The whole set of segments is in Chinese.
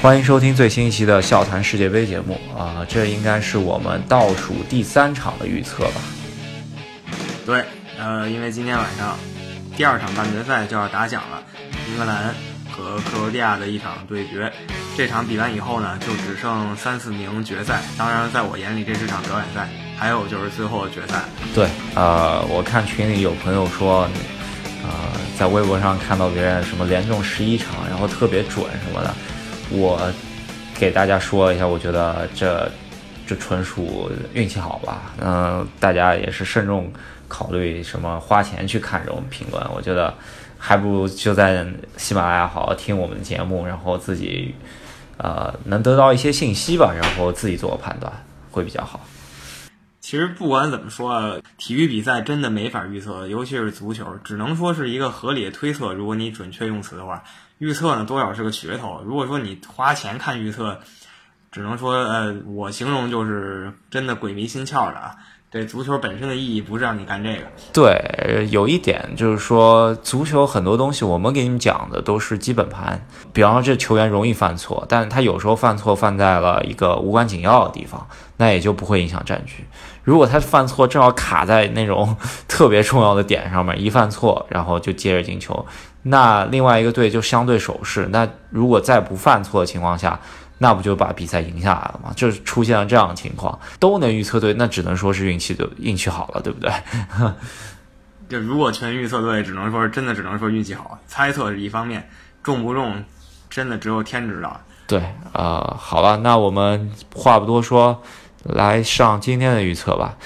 欢迎收听最新一期的笑谈世界杯节目啊，这应该是我们倒数第三场的预测吧？对，呃，因为今天晚上第二场半决赛就要打响了，英格兰和克罗地亚的一场对决，这场比完以后呢，就只剩三四名决赛。当然，在我眼里，这是场表演赛，还有就是最后的决赛。对，呃，我看群里有朋友说，呃，在微博上看到别人什么连中十一场，然后特别准什么的。我给大家说一下，我觉得这这纯属运气好吧。嗯，大家也是慎重考虑什么花钱去看这种评论。我觉得还不如就在喜马拉雅好好听我们的节目，然后自己呃能得到一些信息吧，然后自己做个判断会比较好。其实不管怎么说，体育比赛真的没法预测，尤其是足球，只能说是一个合理的推测。如果你准确用词的话。预测呢，多少是个噱头。如果说你花钱看预测，只能说，呃，我形容就是真的鬼迷心窍了啊。对足球本身的意义不是让你干这个。对，有一点就是说，足球很多东西我们给你们讲的都是基本盘。比方说，这球员容易犯错，但他有时候犯错犯在了一个无关紧要的地方，那也就不会影响战局。如果他犯错正好卡在那种 特别重要的点上面，一犯错，然后就接着进球。那另外一个队就相对守势，那如果在不犯错的情况下，那不就把比赛赢下来了吗？就是出现了这样的情况，都能预测对，那只能说是运气的运气好了，对不对？就如果全预测对，只能说是真的，只能说运气好。猜测是一方面，中不中，真的只有天知道。对，呃，好了，那我们话不多说，来上今天的预测吧。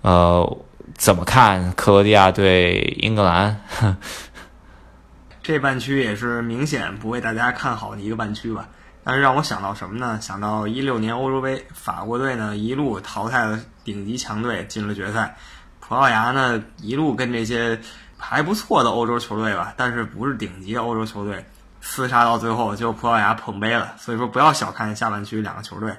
呃，怎么看克罗地亚对英格兰？这半区也是明显不为大家看好的一个半区吧，但是让我想到什么呢？想到一六年欧洲杯，法国队呢一路淘汰了顶级强队进了决赛，葡萄牙呢一路跟这些还不错的欧洲球队吧，但是不是顶级的欧洲球队厮杀到最后，就葡萄牙捧杯了。所以说不要小看下半区两个球队。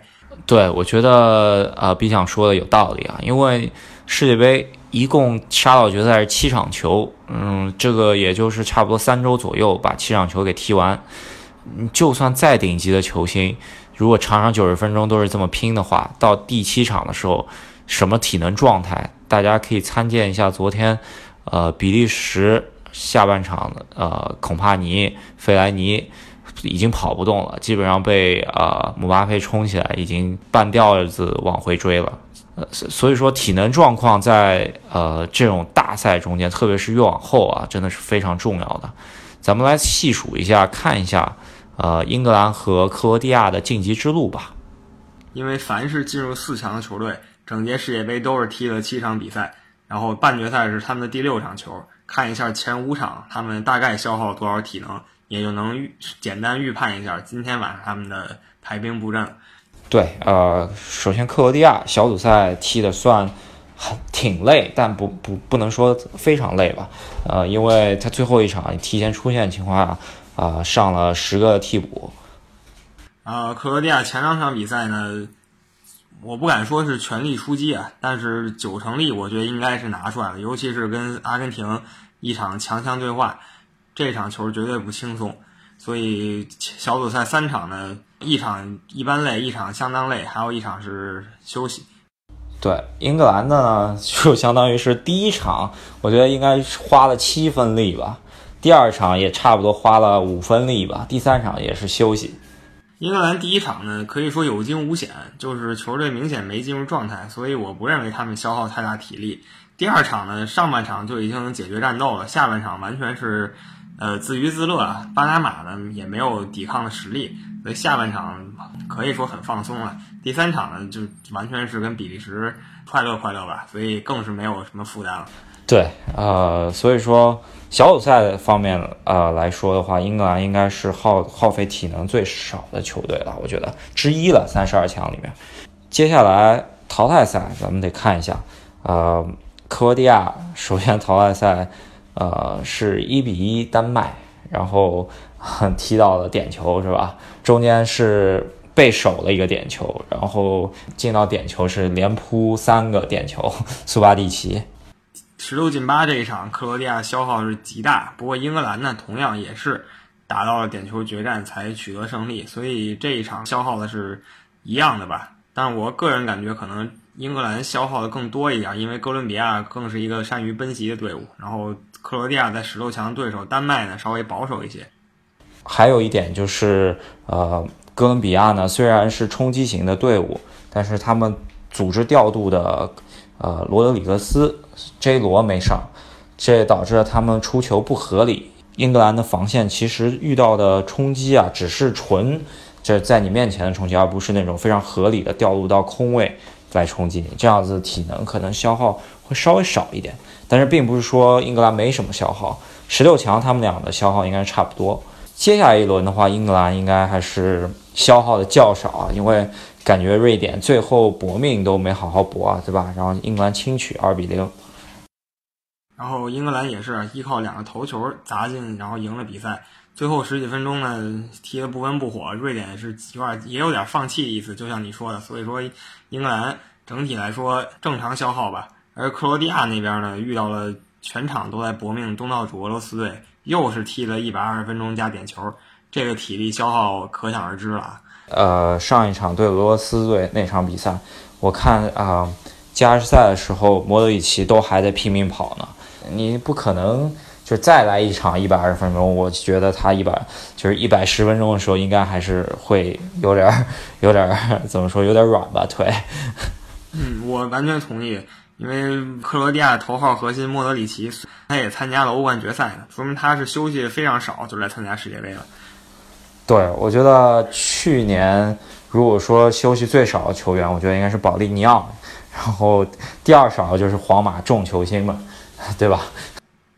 对，我觉得呃，比想说的有道理啊，因为世界杯。一共杀到决赛是七场球，嗯，这个也就是差不多三周左右把七场球给踢完。就算再顶级的球星，如果场上九十分钟都是这么拼的话，到第七场的时候，什么体能状态？大家可以参见一下昨天，呃，比利时下半场的，呃，孔帕尼、费莱尼已经跑不动了，基本上被呃姆巴佩冲起来，已经半吊子往回追了。呃，所以说体能状况在呃这种大赛中间，特别是越往后啊，真的是非常重要的。咱们来细数一下，看一下呃英格兰和克罗地亚的晋级之路吧。因为凡是进入四强的球队，整届世界杯都是踢了七场比赛，然后半决赛是他们的第六场球。看一下前五场，他们大概消耗多少体能，也就能预简单预判一下今天晚上他们的排兵布阵。对，呃，首先克罗地亚小组赛踢的算很挺累，但不不不能说非常累吧，呃，因为他最后一场提前出现情况下，啊，上了十个替补。呃，克罗地亚前两场比赛呢，我不敢说是全力出击啊，但是九成力我觉得应该是拿出来了，尤其是跟阿根廷一场强强对话，这场球绝对不轻松。所以小组赛三场呢，一场一般累，一场相当累，还有一场是休息。对，英格兰呢，就相当于是第一场，我觉得应该花了七分力吧。第二场也差不多花了五分力吧。第三场也是休息。英格兰第一场呢，可以说有惊无险，就是球队明显没进入状态，所以我不认为他们消耗太大体力。第二场呢，上半场就已经解决战斗了，下半场完全是。呃，自娱自乐，巴拿马呢也没有抵抗的实力，所以下半场可以说很放松了。第三场呢，就完全是跟比利时快乐快乐吧，所以更是没有什么负担了。对，呃，所以说小组赛方面呃来说的话，英格兰应该是耗耗费体能最少的球队了，我觉得之一了，三十二强里面。接下来淘汰赛，咱们得看一下，呃，克罗地亚首先淘汰赛。呃，是一比一丹麦，然后 踢到了点球是吧？中间是被守了一个点球，然后进到点球是连扑三个点球，苏巴蒂奇十六进八这一场，克罗地亚消耗是极大。不过英格兰呢，同样也是打到了点球决战才取得胜利，所以这一场消耗的是一样的吧。但我个人感觉可能英格兰消耗的更多一点，因为哥伦比亚更是一个善于奔袭的队伍，然后克罗地亚在十六强对手丹麦呢稍微保守一些。还有一点就是，呃，哥伦比亚呢虽然是冲击型的队伍，但是他们组织调度的。呃，罗德里格斯 J 罗没上，这导致了他们出球不合理。英格兰的防线其实遇到的冲击啊，只是纯这在你面前的冲击，而不是那种非常合理的调度到空位来冲击你。这样子体能可能消耗会稍微少一点，但是并不是说英格兰没什么消耗。十六强他们俩的消耗应该差不多。接下来一轮的话，英格兰应该还是消耗的较少啊，因为。感觉瑞典最后搏命都没好好搏，对吧？然后英格兰轻取二比零，然后英格兰也是依靠两个头球砸进，然后赢了比赛。最后十几分钟呢，踢得不温不火，瑞典是有点也有点放弃的意思，就像你说的。所以说，英格兰整体来说正常消耗吧。而克罗地亚那边呢，遇到了全场都在搏命东道主俄罗斯队，又是踢了一百二十分钟加点球，这个体力消耗可想而知了啊。呃，上一场对俄罗斯队那场比赛，我看啊，加时赛的时候，莫德里奇都还在拼命跑呢。你不可能就再来一场一百二十分钟，我觉得他一百就是一百十分钟的时候，应该还是会有点儿有点儿怎么说，有点软吧腿。嗯，我完全同意，因为克罗地亚头号核心莫德里奇他也参加了欧冠决赛呢，说明他是休息非常少就来参加世界杯了。对，我觉得去年如果说休息最少的球员，我觉得应该是保利尼奥，然后第二少就是皇马重球星嘛，对吧？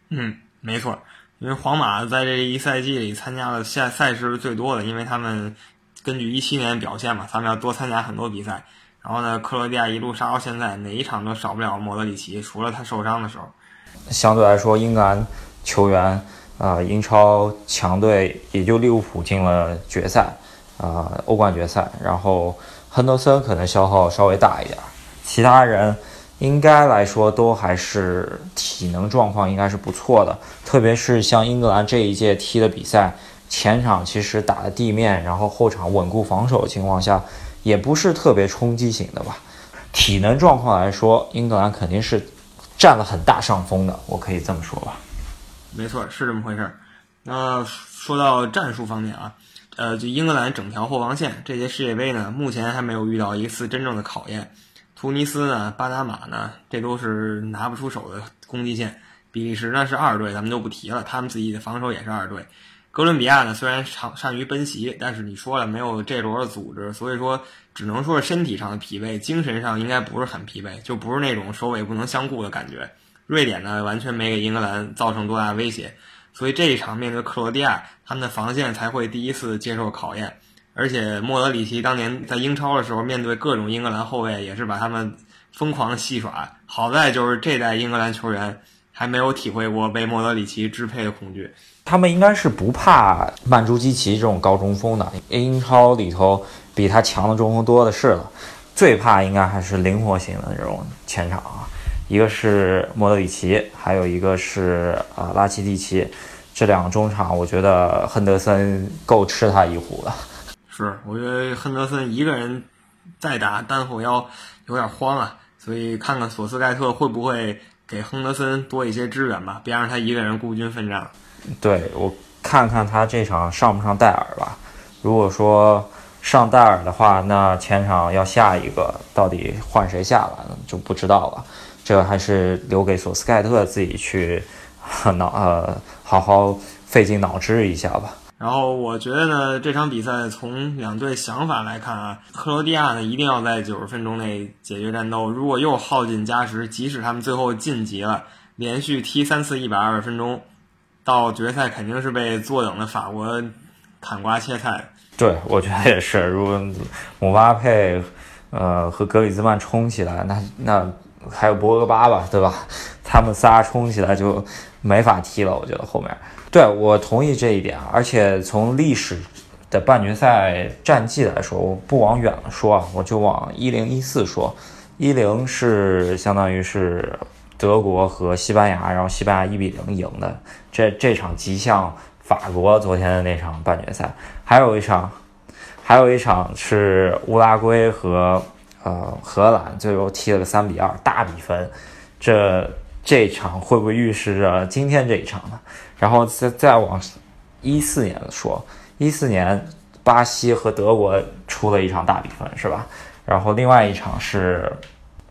嗯，没错，因为皇马在这一赛季里参加的赛赛事最多的，因为他们根据一七年表现嘛，他们要多参加很多比赛。然后呢，克罗地亚一路杀到现在，哪一场都少不了莫德里奇，除了他受伤的时候。相对来说，英格兰球员。啊，英超强队也就利物浦进了决赛，啊，欧冠决赛。然后亨德森可能消耗稍微大一点，其他人应该来说都还是体能状况应该是不错的。特别是像英格兰这一届踢的比赛，前场其实打的地面，然后后场稳固防守的情况下，也不是特别冲击型的吧。体能状况来说，英格兰肯定是占了很大上风的，我可以这么说吧。没错，是这么回事儿。那说到战术方面啊，呃，就英格兰整条后防线，这届世界杯呢，目前还没有遇到一次真正的考验。突尼斯呢，巴拿马呢，这都是拿不出手的攻击线。比利时呢是二队，咱们就不提了，他们自己的防守也是二队。哥伦比亚呢，虽然常善于奔袭，但是你说了没有这轮的组织，所以说只能说是身体上的疲惫，精神上应该不是很疲惫，就不是那种首尾不能相顾的感觉。瑞典呢，完全没给英格兰造成多大威胁，所以这一场面对克罗地亚，他们的防线才会第一次接受考验。而且莫德里奇当年在英超的时候，面对各种英格兰后卫，也是把他们疯狂戏耍。好在就是这代英格兰球员还没有体会过被莫德里奇支配的恐惧。他们应该是不怕曼朱基奇这种高中锋的，英超里头比他强的中锋多的是了。最怕应该还是灵活型的这种前场啊。一个是莫德里奇，还有一个是啊拉奇蒂奇，这两个中场，我觉得亨德森够吃他一壶了。是，我觉得亨德森一个人再打单后腰有点慌啊，所以看看索斯盖特会不会给亨德森多一些支援吧，别让他一个人孤军奋战。对我看看他这场上不上戴尔吧。如果说上戴尔的话，那前场要下一个，到底换谁下来？就不知道了。这还是留给索斯盖特自己去 脑呃好好费尽脑汁一下吧。然后我觉得呢，这场比赛从两队想法来看啊，克罗地亚呢一定要在九十分钟内解决战斗。如果又耗尽加时，即使他们最后晋级了，连续踢三次一百二十分钟，到决赛肯定是被坐等的法国砍瓜切菜。对，我觉得也是。如果姆巴佩呃和格里兹曼冲起来，那那。还有博格巴吧，对吧？他们仨冲起来就没法踢了。我觉得后面，对我同意这一点。而且从历史的半决赛战绩来说，我不往远了说啊，我就往一零一四说。一零是相当于是德国和西班牙，然后西班牙一比零赢的。这这场极像法国昨天的那场半决赛，还有一场，还有一场是乌拉圭和呃荷兰，最后踢了个三比二大比分。这这场会不会预示着今天这一场呢？然后再再往一四年说，一四年巴西和德国出了一场大比分，是吧？然后另外一场是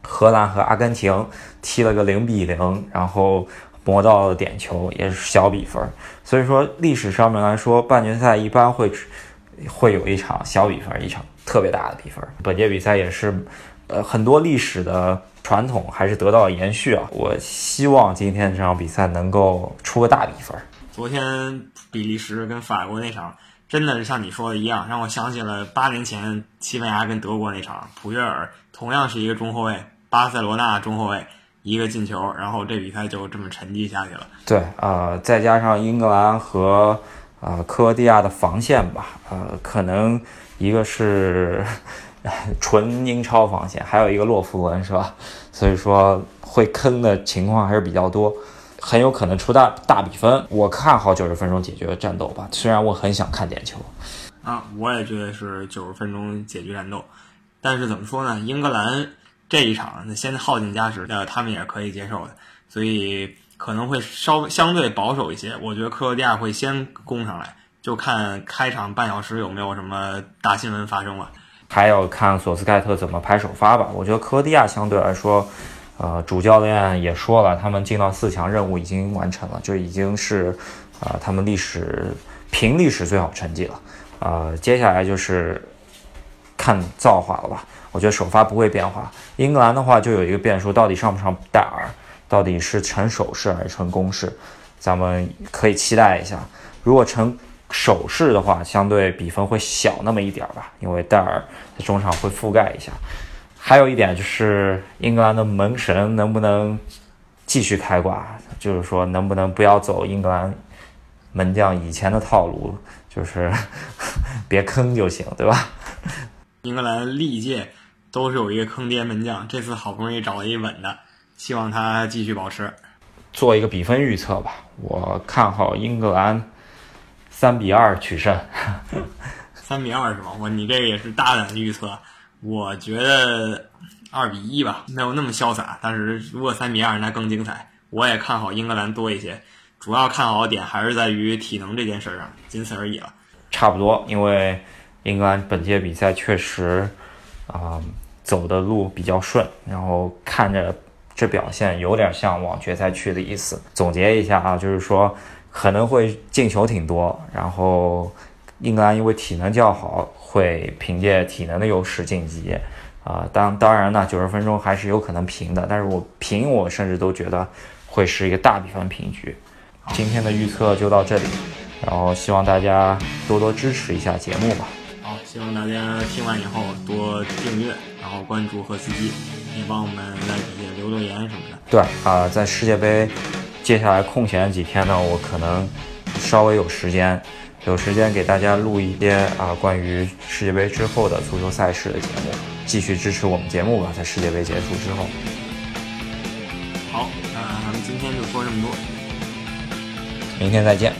荷兰和阿根廷踢了个零比零，然后磨到了点球，也是小比分。所以说历史上面来说，半决赛一般会会有一场小比分，一场特别大的比分。本届比赛也是呃很多历史的传统还是得到了延续啊。我希望今天这场比赛能够出个大比分。昨天比利时跟法国那场。真的是像你说的一样，让我想起了八年前西班牙跟德国那场，普约尔同样是一个中后卫，巴塞罗那中后卫一个进球，然后这比赛就这么沉寂下去了。对，呃，再加上英格兰和呃克罗地亚的防线吧，呃，可能一个是 纯英超防线，还有一个洛夫伦是吧？所以说会坑的情况还是比较多。很有可能出大大比分，我看好九十分钟解决战斗吧。虽然我很想看点球，啊，我也觉得是九十分钟解决战斗。但是怎么说呢？英格兰这一场那先耗尽加时，呃，他们也是可以接受的，所以可能会稍微相对保守一些。我觉得克罗地亚会先攻上来，就看开场半小时有没有什么大新闻发生了，还要看索斯盖特怎么排首发吧。我觉得克罗地亚相对来说。呃，主教练也说了，他们进到四强任务已经完成了，就已经是，呃，他们历史凭历史最好成绩了。呃，接下来就是看造化了吧。我觉得首发不会变化。英格兰的话就有一个变数，到底上不上戴尔，到底是成守势还是成攻势，咱们可以期待一下。如果成守势的话，相对比分会小那么一点吧，因为戴尔中场会覆盖一下。还有一点就是英格兰的门神能不能继续开挂？就是说能不能不要走英格兰门将以前的套路，就是 别坑就行，对吧？英格兰历届都是有一个坑爹门将，这次好不容易找了一稳的，希望他继续保持。做一个比分预测吧，我看好英格兰三比二取胜。三比二是吗？我你这个也是大胆的预测。我觉得二比一吧，没有那么潇洒。但是如果三比二，那更精彩。我也看好英格兰多一些，主要看好的点还是在于体能这件事上，仅此而已了。差不多，因为英格兰本届比赛确实啊走的路比较顺，然后看着这表现有点像往决赛去的意思。总结一下啊，就是说可能会进球挺多，然后英格兰因为体能较好。会凭借体能的优势晋级，啊，当当然呢，九十分钟还是有可能平的，但是我平，我甚至都觉得会是一个大比分平局。今天的预测就到这里，然后希望大家多多支持一下节目吧。好，希望大家听完以后多订阅，然后关注贺斯基，也帮我们在底下留留言什么的。对啊，在世界杯接下来空闲几天呢，我可能稍微有时间。有时间给大家录一些啊关于世界杯之后的足球赛事的节目，继续支持我们节目吧。在世界杯结束之后，好，那咱们今天就说这么多，明天再见。